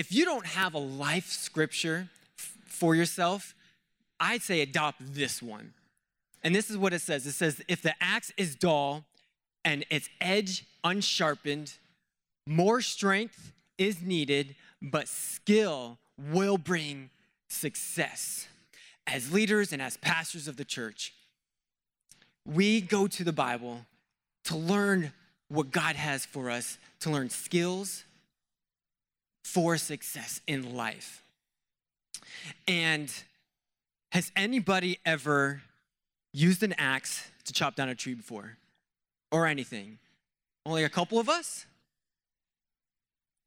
if you don't have a life scripture for yourself, I'd say adopt this one. And this is what it says it says, if the axe is dull and its edge unsharpened, more strength is needed, but skill will bring success. As leaders and as pastors of the church, we go to the Bible to learn what God has for us, to learn skills for success in life. And has anybody ever used an axe to chop down a tree before? Or anything? Only a couple of us?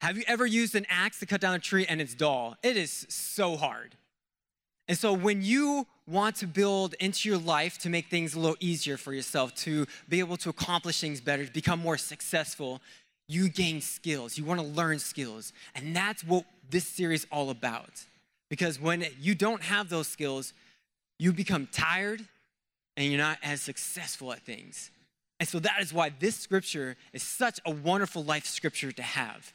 Have you ever used an axe to cut down a tree and it's dull? It is so hard. And so when you want to build into your life to make things a little easier for yourself, to be able to accomplish things better, to become more successful, you gain skills. You want to learn skills. And that's what this series is all about. Because when you don't have those skills, you become tired and you're not as successful at things. And so that is why this scripture is such a wonderful life scripture to have.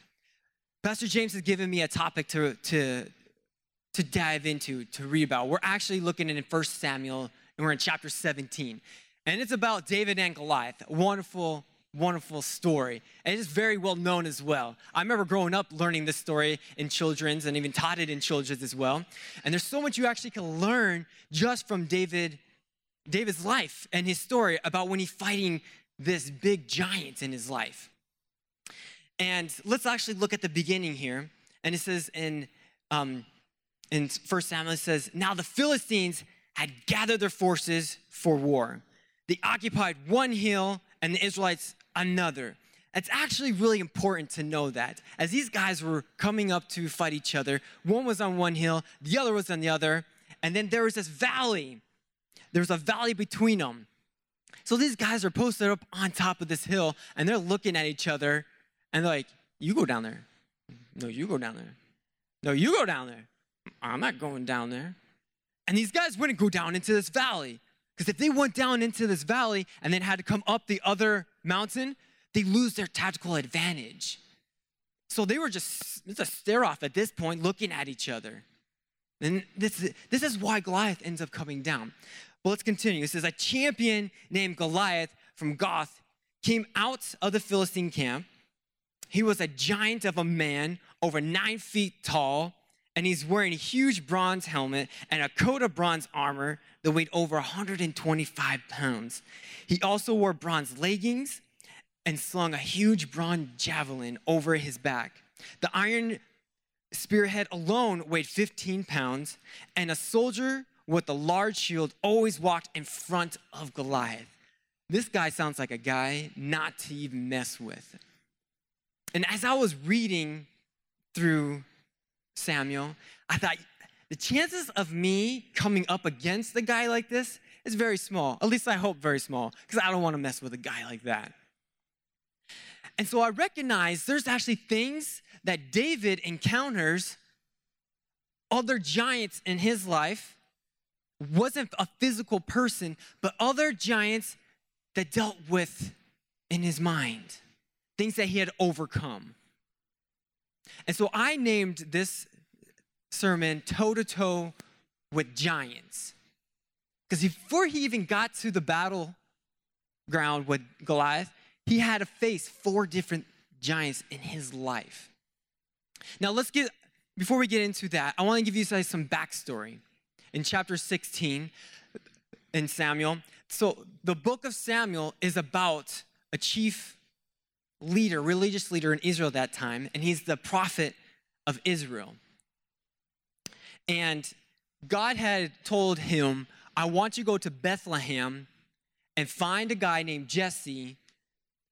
Pastor James has given me a topic to, to, to dive into, to read about. We're actually looking in 1 Samuel, and we're in chapter 17. And it's about David and Goliath. Wonderful, wonderful story. And it is very well known as well. I remember growing up learning this story in children's and even taught it in children's as well. And there's so much you actually can learn just from David, David's life and his story about when he's fighting this big giant in his life. And let's actually look at the beginning here. And it says in um, in 1 Samuel, it says, Now the Philistines had gathered their forces for war. They occupied one hill and the Israelites another. It's actually really important to know that. As these guys were coming up to fight each other, one was on one hill, the other was on the other, and then there was this valley. There was a valley between them. So these guys are posted up on top of this hill and they're looking at each other and they're like, You go down there. No, you go down there. No, you go down there. I'm not going down there. And these guys wouldn't go down into this valley. Because if they went down into this valley and then had to come up the other mountain, they lose their tactical advantage. So they were just, it's a stare off at this point, looking at each other. And this, this is why Goliath ends up coming down. But let's continue. It says, A champion named Goliath from Gath came out of the Philistine camp. He was a giant of a man, over nine feet tall, and he's wearing a huge bronze helmet and a coat of bronze armor that weighed over 125 pounds. He also wore bronze leggings and slung a huge bronze javelin over his back. The iron spearhead alone weighed 15 pounds, and a soldier with a large shield always walked in front of Goliath. This guy sounds like a guy not to even mess with. And as I was reading through Samuel, I thought the chances of me coming up against a guy like this is very small. At least I hope very small, because I don't want to mess with a guy like that. And so I recognize there's actually things that David encounters, other giants in his life, wasn't a physical person, but other giants that dealt with in his mind, things that he had overcome. And so I named this sermon toe to toe with giants. Because before he even got to the battleground with Goliath, he had to face four different giants in his life. Now, let's get, before we get into that, I want to give you guys some backstory. In chapter 16 in Samuel, so the book of Samuel is about a chief leader, religious leader in Israel at that time, and he's the prophet of Israel. And God had told him, I want you to go to Bethlehem and find a guy named Jesse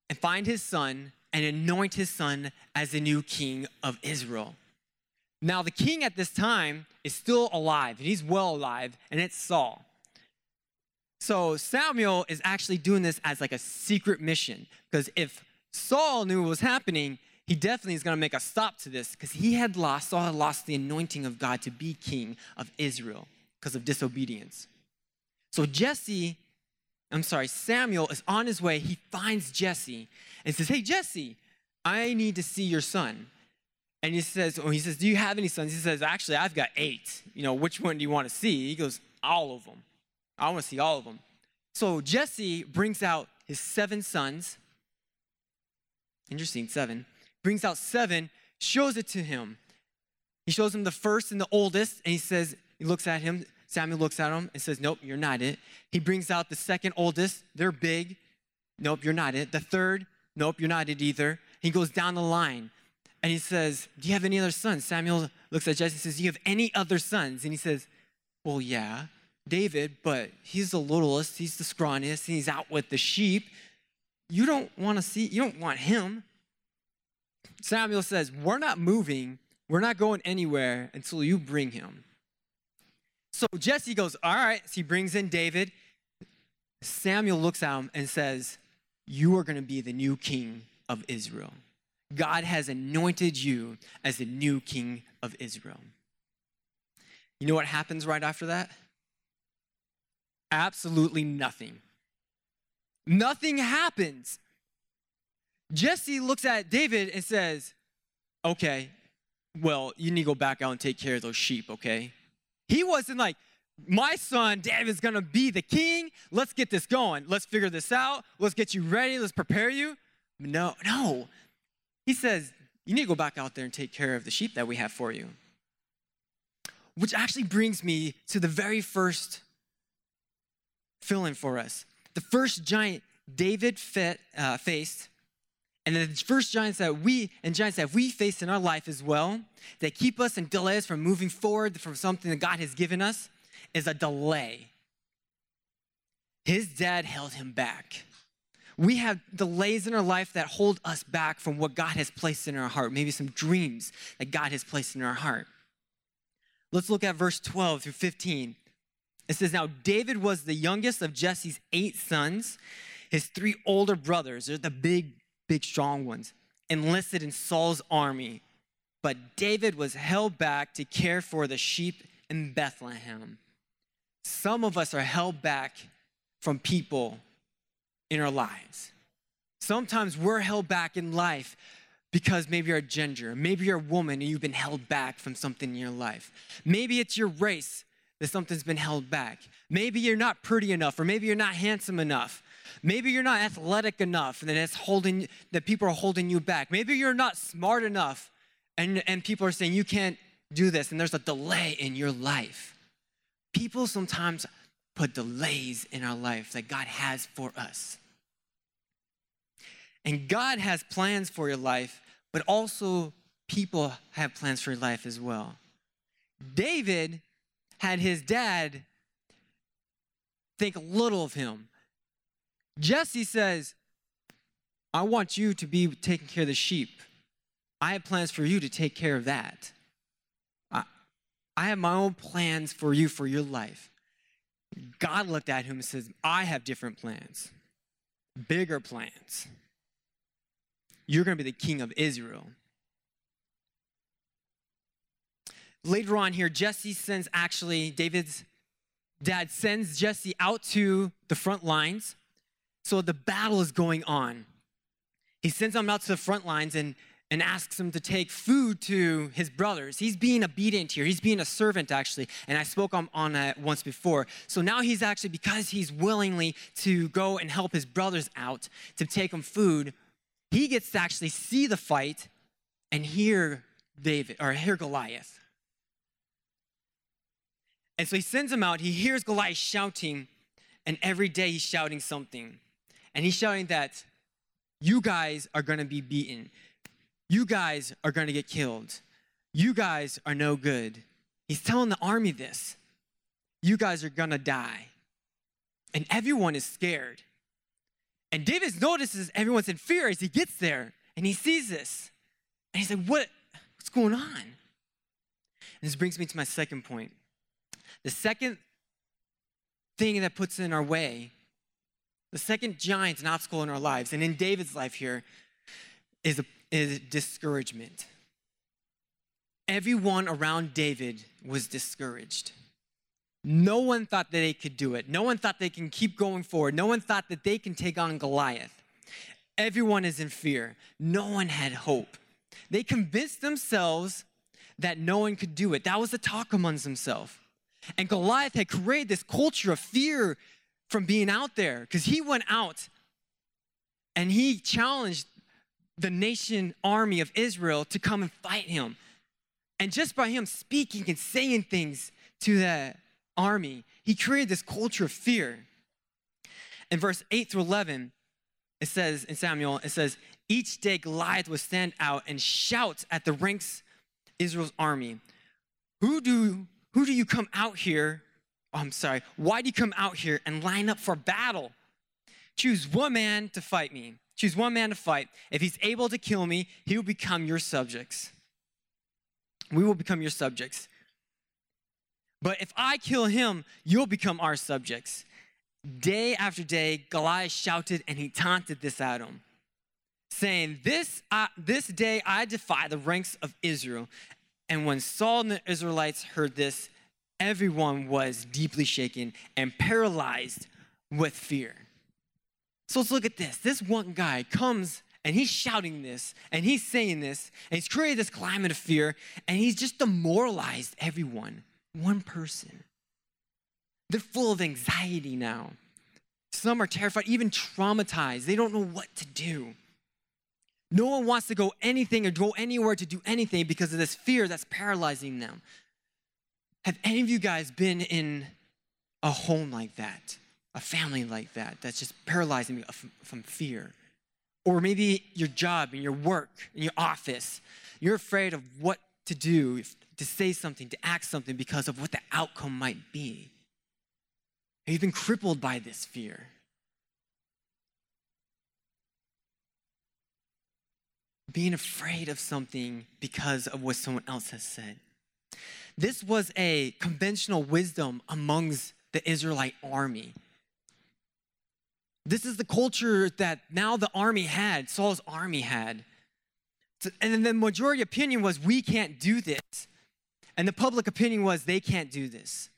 and find his son and anoint his son as the new king of Israel. Now, the king at this time is still alive, and he's well alive, and it's Saul. So, Samuel is actually doing this as like a secret mission because if Saul knew what was happening, he definitely is going to make a stop to this because he had lost, Saul had lost the anointing of God to be king of Israel because of disobedience. So Jesse, I'm sorry, Samuel is on his way. He finds Jesse and says, Hey, Jesse, I need to see your son. And he says, oh, he says, do you have any sons? He says, actually, I've got eight. You know, which one do you want to see? He goes, all of them. I want to see all of them. So Jesse brings out his seven sons. Interesting, seven. Brings out seven, shows it to him. He shows him the first and the oldest, and he says, he looks at him. Samuel looks at him and says, Nope, you're not it. He brings out the second oldest. They're big. Nope, you're not it. The third, nope, you're not it either. He goes down the line and he says, Do you have any other sons? Samuel looks at Jesse and says, Do you have any other sons? And he says, Well, yeah, David, but he's the littlest, he's the scrawniest, and he's out with the sheep. You don't want to see, you don't want him. Samuel says, We're not moving, we're not going anywhere until you bring him. So Jesse goes, All right. So he brings in David. Samuel looks at him and says, You are going to be the new king of Israel. God has anointed you as the new king of Israel. You know what happens right after that? Absolutely nothing. Nothing happens. Jesse looks at David and says, Okay, well, you need to go back out and take care of those sheep, okay? He wasn't like, my son David's gonna be the king. Let's get this going. Let's figure this out. Let's get you ready. Let's prepare you. No, no. He says, You need to go back out there and take care of the sheep that we have for you. Which actually brings me to the very first fill in for us. The first giant David fit, uh, faced, and the first giants that we and giants that we face in our life as well, that keep us and delay us from moving forward from something that God has given us, is a delay. His dad held him back. We have delays in our life that hold us back from what God has placed in our heart, maybe some dreams that God has placed in our heart. Let's look at verse 12 through 15. It says, Now David was the youngest of Jesse's eight sons. His three older brothers, they're the big, big, strong ones, enlisted in Saul's army. But David was held back to care for the sheep in Bethlehem. Some of us are held back from people in our lives. Sometimes we're held back in life because maybe you're a gender, maybe you're a woman and you've been held back from something in your life. Maybe it's your race that something's been held back. Maybe you're not pretty enough, or maybe you're not handsome enough. Maybe you're not athletic enough, and that's holding that people are holding you back. Maybe you're not smart enough, and, and people are saying you can't do this, and there's a delay in your life. People sometimes put delays in our life that God has for us. And God has plans for your life, but also people have plans for your life as well. David had his dad think little of him. Jesse says, I want you to be taking care of the sheep. I have plans for you to take care of that. I, I have my own plans for you for your life. God looked at him and says, I have different plans, bigger plans. You're going to be the king of Israel. Later on here, Jesse sends actually, David's dad sends Jesse out to the front lines. So the battle is going on. He sends him out to the front lines and, and asks him to take food to his brothers. He's being obedient here. He's being a servant, actually. And I spoke on, on that once before. So now he's actually, because he's willingly to go and help his brothers out to take them food, he gets to actually see the fight and hear David or hear Goliath. And so he sends him out. He hears Goliath shouting, and every day he's shouting something. And he's shouting that you guys are going to be beaten. You guys are going to get killed. You guys are no good. He's telling the army this. You guys are going to die. And everyone is scared. And David notices everyone's in fear as he gets there and he sees this. And he's like, what, what's going on? And this brings me to my second point. The second thing that puts in our way, the second giant and obstacle in our lives, and in David's life here, is, a, is discouragement. Everyone around David was discouraged. No one thought that they could do it. No one thought they can keep going forward. No one thought that they can take on Goliath. Everyone is in fear. No one had hope. They convinced themselves that no one could do it. That was the talk amongst themselves. And Goliath had created this culture of fear from being out there because he went out and he challenged the nation army of Israel to come and fight him. And just by him speaking and saying things to that army, he created this culture of fear. In verse 8 through 11, it says in Samuel, it says, each day Goliath would stand out and shout at the ranks Israel's army, Who do who do you come out here? Oh, I'm sorry, why do you come out here and line up for battle? Choose one man to fight me. Choose one man to fight. If he's able to kill me, he will become your subjects. We will become your subjects. But if I kill him, you'll become our subjects. Day after day, Goliath shouted and he taunted this at him, saying, This, uh, this day I defy the ranks of Israel. And when Saul and the Israelites heard this, everyone was deeply shaken and paralyzed with fear. So let's look at this. This one guy comes and he's shouting this and he's saying this and he's created this climate of fear and he's just demoralized everyone. One person. They're full of anxiety now. Some are terrified, even traumatized. They don't know what to do. No one wants to go anything or go anywhere to do anything because of this fear that's paralyzing them. Have any of you guys been in a home like that? a family like that that's just paralyzing me from fear. Or maybe your job and your work in your office, you're afraid of what to do, to say something, to act something because of what the outcome might be. Have you been crippled by this fear? Being afraid of something because of what someone else has said. This was a conventional wisdom amongst the Israelite army. This is the culture that now the army had, Saul's army had. And then the majority opinion was, we can't do this. And the public opinion was, they can't do this.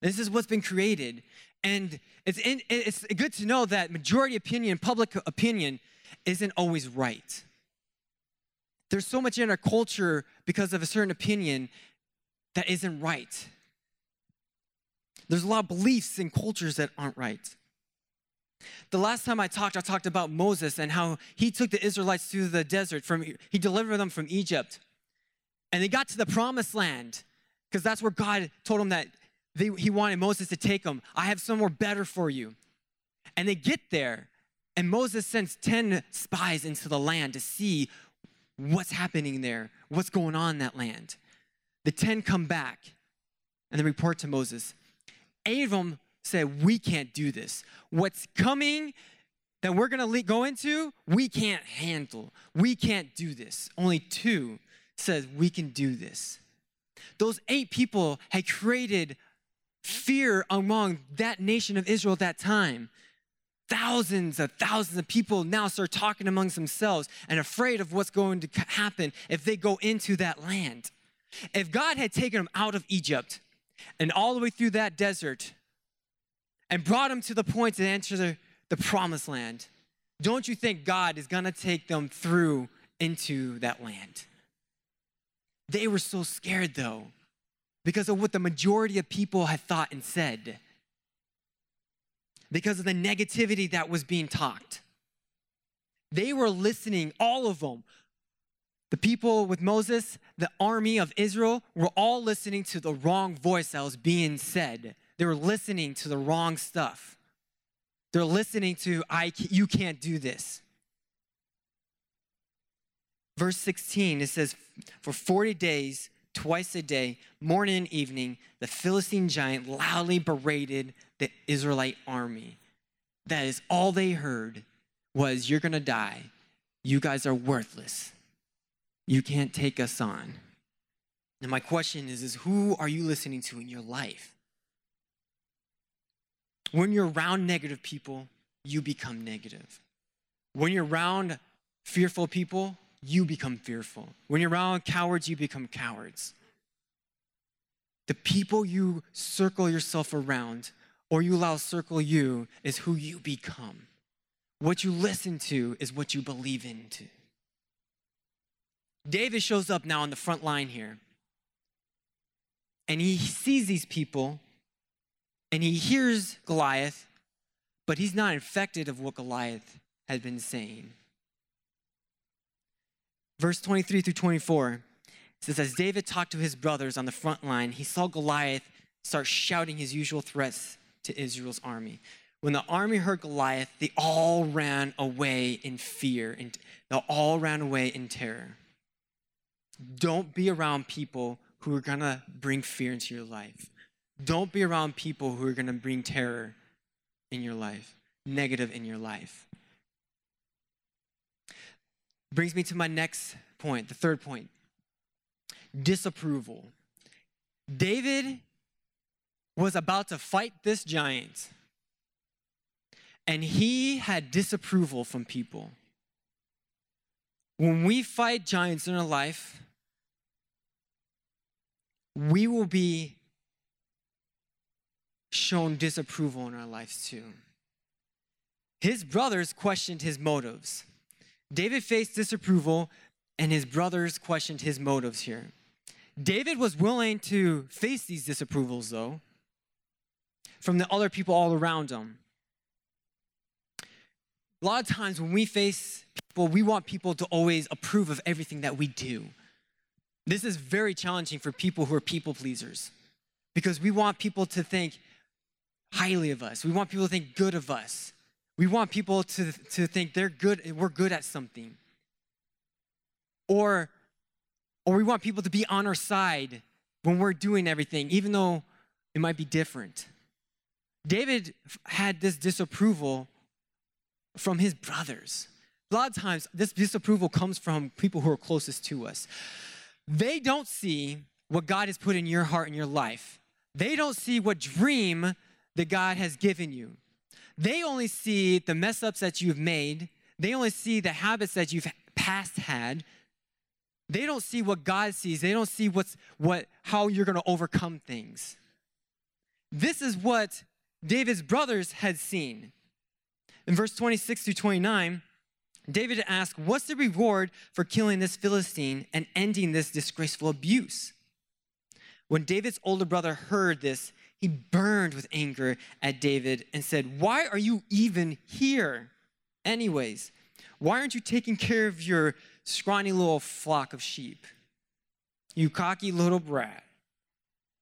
This is what's been created. And it's, in, it's good to know that majority opinion, public opinion, isn't always right. There's so much in our culture because of a certain opinion that isn't right. There's a lot of beliefs and cultures that aren't right. The last time I talked, I talked about Moses and how he took the Israelites through the desert from he delivered them from Egypt. And they got to the promised land because that's where God told them that they, he wanted Moses to take them. I have somewhere better for you. And they get there, and Moses sends 10 spies into the land to see what's happening there, what's going on in that land. The 10 come back and they report to Moses. Eight of them said, We can't do this. What's coming that we're gonna go into, we can't handle. We can't do this. Only two says, We can do this. Those eight people had created fear among that nation of Israel at that time. Thousands of thousands of people now start talking amongst themselves and afraid of what's going to happen if they go into that land. If God had taken them out of Egypt and all the way through that desert, and brought them to the point to enter the, the promised land, don't you think God is gonna take them through into that land? They were so scared though, because of what the majority of people had thought and said, because of the negativity that was being talked. They were listening, all of them. The people with Moses, the army of Israel, were all listening to the wrong voice that was being said they were listening to the wrong stuff. They're listening to, I, you can't do this. Verse 16, it says, For 40 days, twice a day, morning and evening, the Philistine giant loudly berated the Israelite army. That is all they heard was, You're gonna die. You guys are worthless. You can't take us on. And my question is, is who are you listening to in your life? When you're around negative people, you become negative. When you're around fearful people, you become fearful. When you're around cowards, you become cowards. The people you circle yourself around or you allow circle you is who you become. What you listen to is what you believe into. David shows up now on the front line here. And he sees these people and he hears Goliath, but he's not infected of what Goliath had been saying. Verse 23 through 24 says, As David talked to his brothers on the front line, he saw Goliath start shouting his usual threats to Israel's army. When the army heard Goliath, they all ran away in fear and they all ran away in terror. Don't be around people who are gonna bring fear into your life. Don't be around people who are gonna bring terror in your life, negative in your life. Brings me to my next point, the third point disapproval. David was about to fight this giant, and he had disapproval from people. When we fight giants in our life, we will be shown disapproval in our lives too. His brothers questioned his motives. David faced disapproval, and his brothers questioned his motives here. David was willing to face these disapprovals, though, from the other people all around him. A lot of times when we face people, we want people to always approve of everything that we do. This is very challenging for people who are people pleasers because we want people to think highly of us. We want people to think good of us. We want people to, to think they're good, we're good at something. Or, or we want people to be on our side when we're doing everything, even though it might be different. David had this disapproval from his brothers. A lot of times, this disapproval comes from people who are closest to us. They don't see what God has put in your heart and your life. They don't see what dream that God has given you. They only see the mess ups that you've made. They only see the habits that you've past had. They don't see what God sees. They don't see what's what how you're going to overcome things. This is what David's brothers had seen. In verse 26 through 29, David asked, What's the reward for killing this Philistine and ending this disgraceful abuse? When David's older brother heard this, he burned with anger at David and said, Why are you even here? Anyways, why aren't you taking care of your scrawny little flock of sheep? You cocky little brat.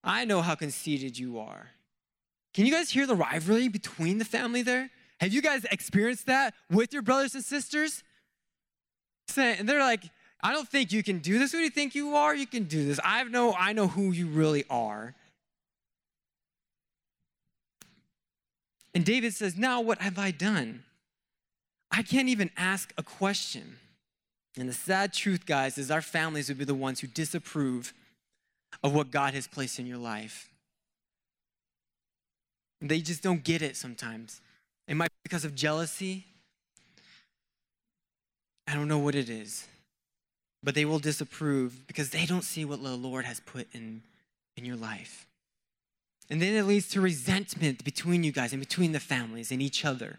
I know how conceited you are. Can you guys hear the rivalry between the family there? Have you guys experienced that with your brothers and sisters? And they're like, I don't think you can do this. Who do you think you are? You can do this. I know, I know who you really are. And David says, Now what have I done? I can't even ask a question. And the sad truth, guys, is our families would be the ones who disapprove of what God has placed in your life. They just don't get it sometimes. It might be because of jealousy. I don't know what it is. But they will disapprove because they don't see what the Lord has put in, in your life. And then it leads to resentment between you guys and between the families and each other.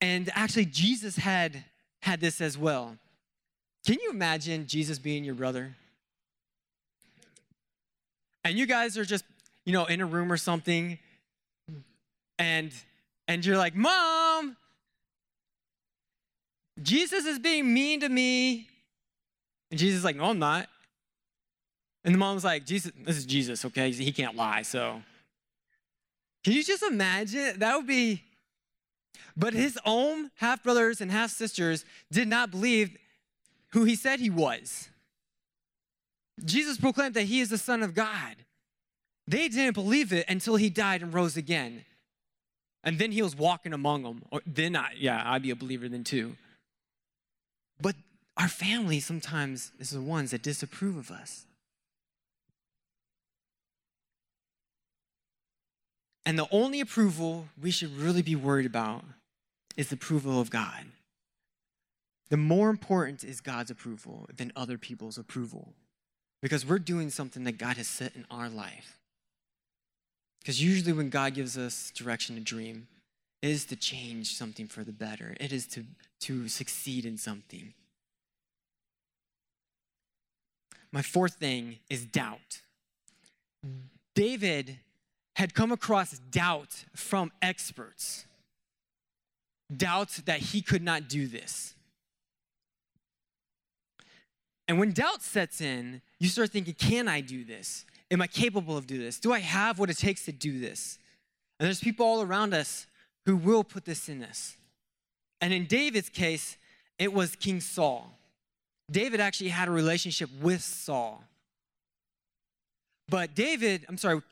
And actually, Jesus had had this as well. Can you imagine Jesus being your brother? And you guys are just, you know, in a room or something, and and you're like, "Mom, Jesus is being mean to me." And Jesus is like, "No, I'm not." And the mom's like, Jesus, this is Jesus, okay? He can't lie, so. Can you just imagine? That would be. But his own half brothers and half sisters did not believe who he said he was. Jesus proclaimed that he is the Son of God. They didn't believe it until he died and rose again. And then he was walking among them. Or then I, yeah, I'd be a believer then too. But our family sometimes is the ones that disapprove of us. And the only approval we should really be worried about is the approval of God. The more important is God's approval than other people's approval because we're doing something that God has set in our life. Because usually, when God gives us direction to dream, it is to change something for the better, it is to, to succeed in something. my fourth thing is doubt. David had come across doubt from experts, doubt that he could not do this. And when doubt sets in, you start thinking, can I do this? Am I capable of doing this? Do I have what it takes to do this? And there's people all around us who will put this in us. And in David's case, it was King Saul. David actually had a relationship with Saul. But David, I'm sorry,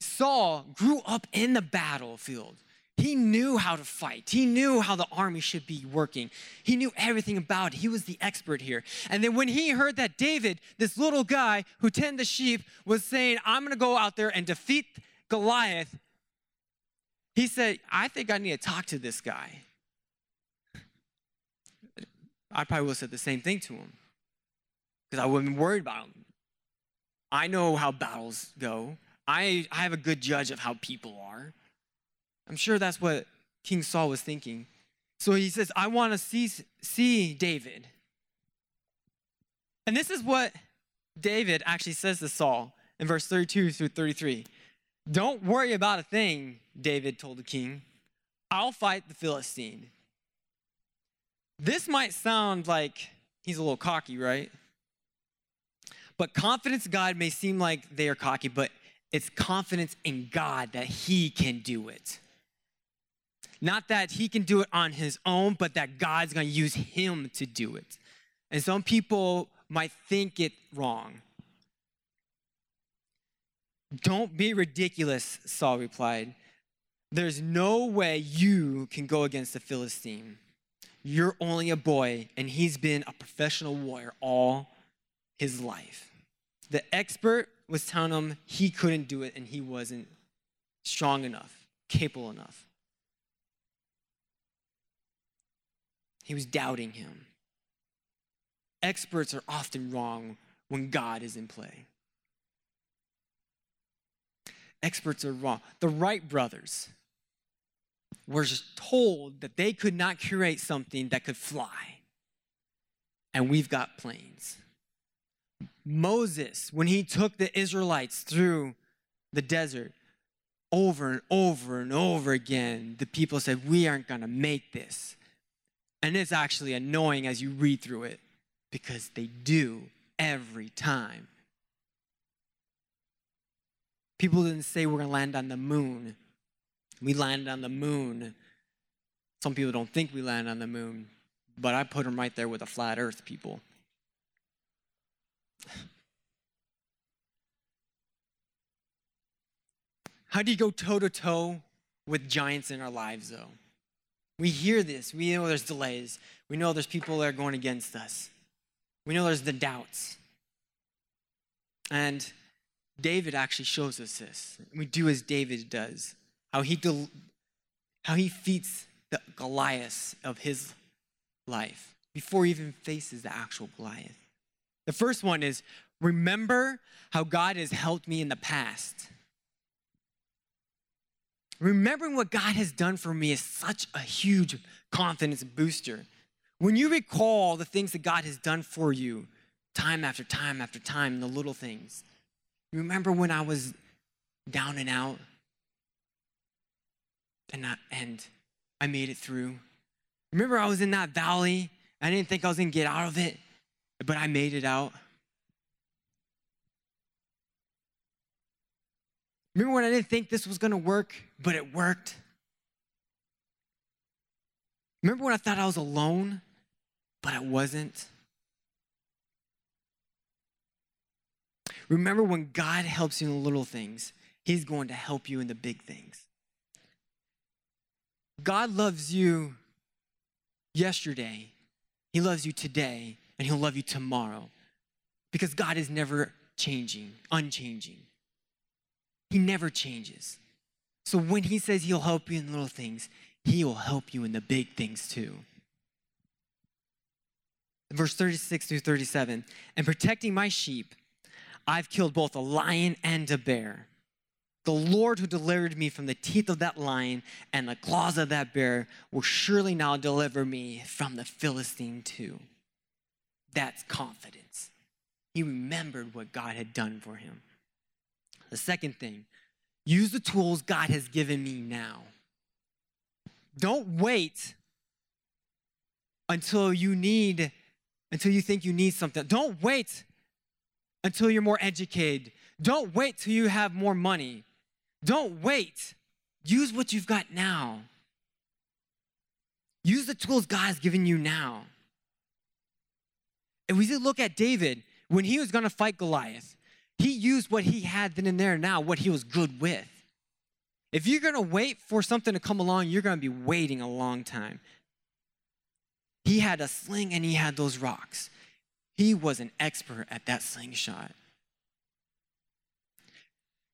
Saul grew up in the battlefield. He knew how to fight. He knew how the army should be working. He knew everything about it. He was the expert here. And then when he heard that David, this little guy who tended the sheep, was saying, I'm going to go out there and defeat Goliath, he said, I think I need to talk to this guy. I probably would have said the same thing to him because I wouldn't be worried about him. I know how battles go. I, I have a good judge of how people are. I'm sure that's what King Saul was thinking. So he says, I want to see, see David. And this is what David actually says to Saul in verse 32 through 33. Don't worry about a thing, David told the king. I'll fight the Philistine. This might sound like he's a little cocky, right? But confidence God may seem like they are cocky, but it's confidence in God that he can do it. Not that he can do it on his own, but that God's to use him to do it. And some people might think it wrong. Don't be ridiculous, Saul replied. There's no way you can go against the Philistine. You're only a boy, and he's been a professional warrior all his life. The expert was telling him he couldn't do it and he wasn't strong enough, capable enough. He was doubting him. Experts are often wrong when God is in play. Experts are wrong. The Wright brothers were just told that they could not create something that could fly. And we've got planes. Moses, when he took the Israelites through the desert, over and over and over again, the people said, We aren't going to make this. And it's actually annoying as you read through it because they do every time. People didn't say we're going to land on the moon. We landed on the moon. Some people don't think we landed on the moon, but I put them right there with the flat earth people. How do you go toe to toe with giants in our lives, though? We hear this. We know there's delays. We know there's people that are going against us. We know there's the doubts. And David actually shows us this. We do as David does. How he del- how he defeats the Goliath of his life before he even faces the actual Goliath. The first one is remember how God has helped me in the past. Remembering what God has done for me is such a huge confidence booster. When you recall the things that God has done for you, time after time after time, the little things. Remember when I was down and out and I, and I made it through? Remember I was in that valley? I didn't think I was going to get out of it, but I made it out. Remember when I didn't think this was going to work, but it worked? Remember when I thought I was alone, but I wasn't? Remember when God helps you in the little things, He's going to help you in the big things. God loves you yesterday, He loves you today, and He'll love you tomorrow because God is never changing, unchanging. He never changes. So when he says he'll help you in little things, he will help you in the big things too. Verse 36 through 37 And protecting my sheep, I've killed both a lion and a bear. The Lord who delivered me from the teeth of that lion and the claws of that bear will surely now deliver me from the Philistine too. That's confidence. He remembered what God had done for him. The second thing, use the tools God has given me now. Don't wait until you need, until you think you need something. Don't wait until you're more educated. Don't wait till you have more money. Don't wait. Use what you've got now. Use the tools God's given you now. And we look at David, when he was gonna fight Goliath, he used what he had then and there now, what he was good with. If you're gonna wait for something to come along, you're gonna be waiting a long time. He had a sling and he had those rocks. He was an expert at that slingshot.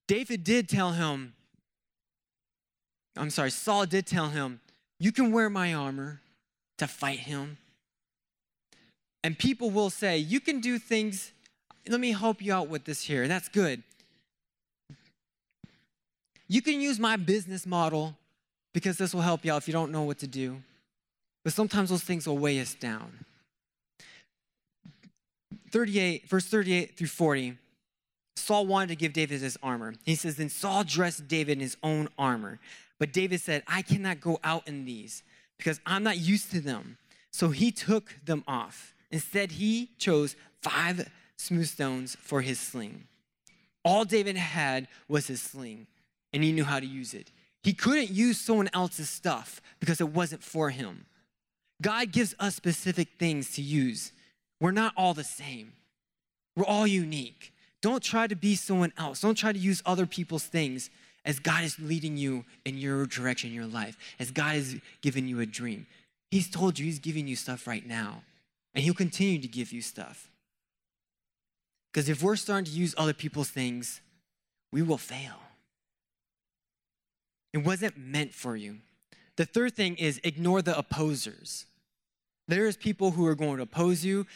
David did tell him, I'm sorry, Saul did tell him, You can wear my armor to fight him. And people will say, You can do things, let me help you out with this here. That's good. You can use my business model because this will help you out if you don't know what to do. But sometimes those things will weigh us down. 38, verse 38 through 40, Saul wanted to give David his armor. He says, Then Saul dressed David in his own armor. But David said, I cannot go out in these because I'm not used to them. So he took them off. Instead, he chose five smooth stones for his sling. All David had was his sling, and he knew how to use it. He couldn't use someone else's stuff because it wasn't for him. God gives us specific things to use. We're not all the same, we're all unique. Don't try to be someone else. Don't try to use other people's things as God is leading you in your direction in your life, as God is giving you a dream. He's told you, He's giving you stuff right now, and He'll continue to give you stuff. Because if we're starting to use other people's things, we will fail. It wasn't meant for you. The third thing is ignore the opposers. There is people who are going to oppose you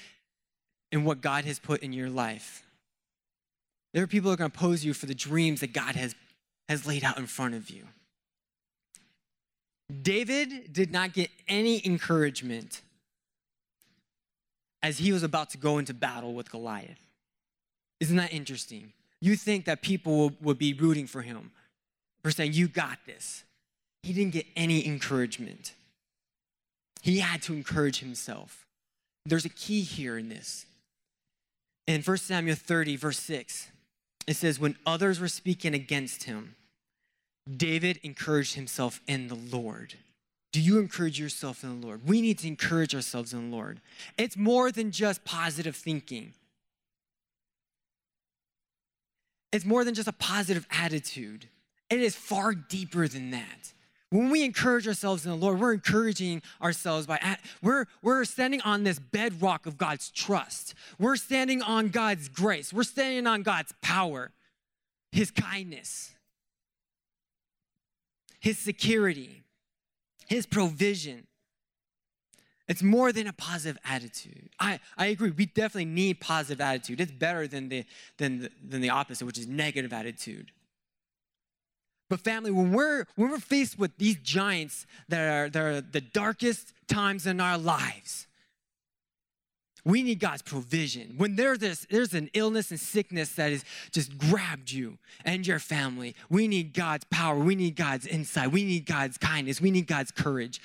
in what God has put in your life. There are people who are going to oppose you for the dreams that God has, has laid out in front of you. David did not get any encouragement as he was about to go into battle with Goliath. Isn't that interesting? You think that people would be rooting for him, for saying, You got this. He didn't get any encouragement. He had to encourage himself. There's a key here in this. In 1 Samuel 30, verse 6, it says, When others were speaking against him, David encouraged himself in the Lord. Do you encourage yourself in the Lord? We need to encourage ourselves in the Lord. It's more than just positive thinking, it's more than just a positive attitude. It is far deeper than that. When we encourage ourselves in the Lord, we're encouraging ourselves by, we're, we're standing on this bedrock of God's trust. We're standing on God's grace. We're standing on God's power, His kindness, His security, His provision. It's more than a positive attitude. I, I agree. We definitely need positive attitude. It's better than the, than, the, than the opposite, which is negative attitude. But family, when we're when we're faced with these giants that are, that are the darkest times in our lives, we need God's provision. When there's this, there's an illness and sickness that has just grabbed you and your family, we need God's power. We need God's insight. We need God's kindness. We need God's courage.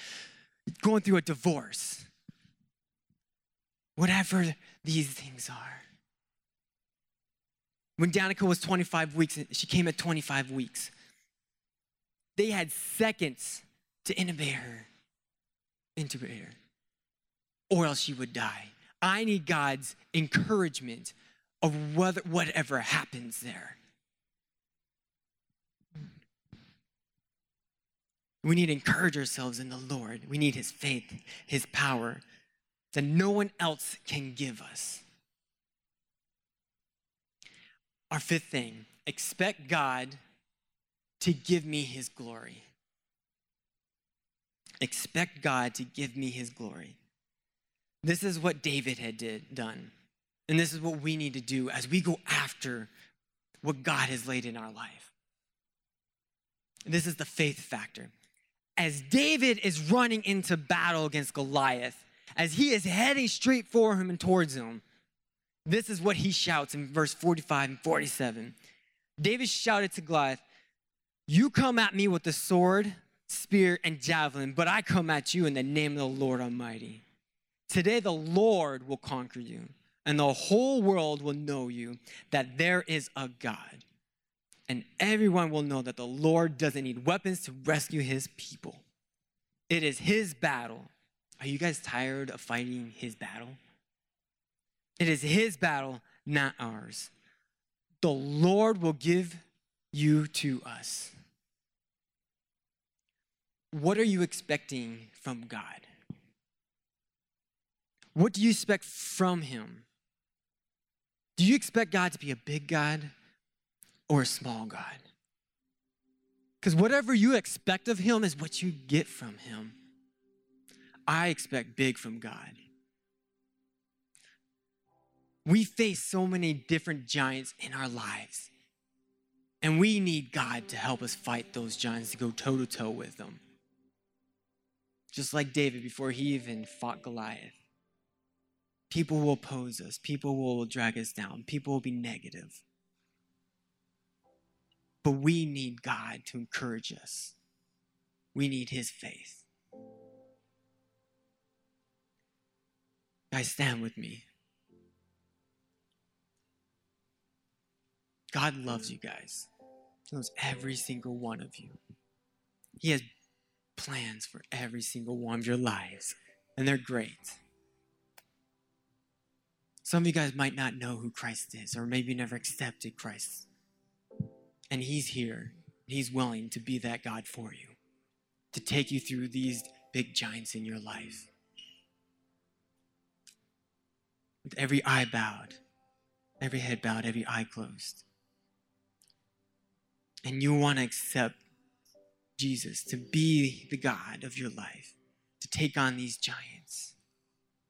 Going through a divorce, whatever these things are. When Danica was 25 weeks, she came at 25 weeks. They had seconds to intubate her, intubate her, or else she would die. I need God's encouragement of whether, whatever happens there. We need to encourage ourselves in the Lord. We need His faith, His power that no one else can give us. Our fifth thing expect God to give me his glory. Expect God to give me his glory. This is what David had did, done. And this is what we need to do as we go after what God has laid in our life. This is the faith factor. As David is running into battle against Goliath, as he is heading straight for him and towards him, This is what he shouts in verse 45 and 47. David shouted to Goliath, You come at me with the sword, spear, and javelin, but I come at you in the name of the Lord Almighty. Today the Lord will conquer you, and the whole world will know you that there is a God. And everyone will know that the Lord doesn't need weapons to rescue his people. It is his battle. Are you guys tired of fighting his battle? It is his battle, not ours. The Lord will give you to us. What are you expecting from God? What do you expect from him? Do you expect God to be a big God or a small God? Because whatever you expect of him is what you get from him. I expect big from God. We face so many different giants in our lives, and we need God to help us fight those giants, to go toe to toe with them. Just like David before he even fought Goliath. People will oppose us, people will drag us down, people will be negative. But we need God to encourage us. We need His faith. Guys, stand with me. God loves you guys. He loves every single one of you. He has plans for every single one of your lives, and they're great. Some of you guys might not know who Christ is, or maybe you never accepted Christ. And He's here. He's willing to be that God for you, to take you through these big giants in your life. With every eye bowed, every head bowed, every eye closed. And you want to accept Jesus to be the God of your life, to take on these giants.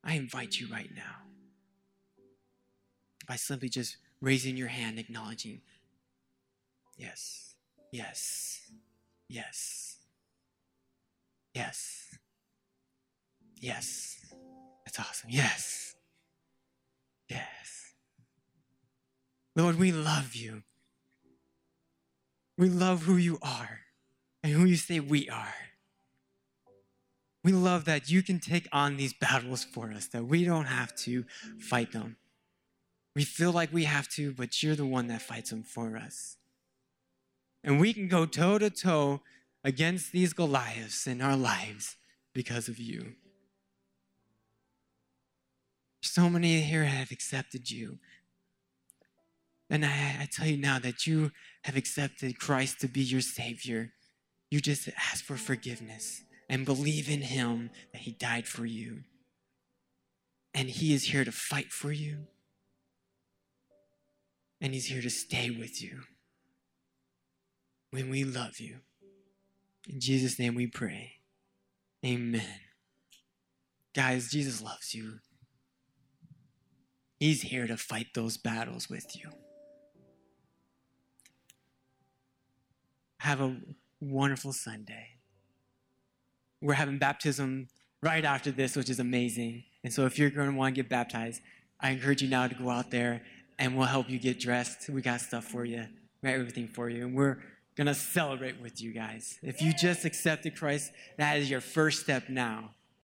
I invite you right now by simply just raising your hand, acknowledging, yes, yes, yes, yes, yes. That's awesome. Yes, yes. Lord, we love you. We love who you are and who you say we are. We love that you can take on these battles for us, that we don't have to fight them. We feel like we have to, but you're the one that fights them for us. And we can go toe to toe against these Goliaths in our lives because of you. So many here have accepted you. And I, I, tell you now that you have accepted Christ to be your Savior. You just ask for forgiveness and believe in Him that He died for you. And He is here to fight for you and He's here to stay with you when we love you. In Jesus' name we pray. Amen. Guys, Jesus loves you. He's here to fight those battles with you. Have a wonderful Sunday. We're having baptism right after this, which is amazing. And so if you're going to want to get baptized, I encourage you now to go out there and we'll help you get dressed. We got stuff for you, everything for you, and we're gonna celebrate with you guys. If you just accepted Christ, that is your first step now.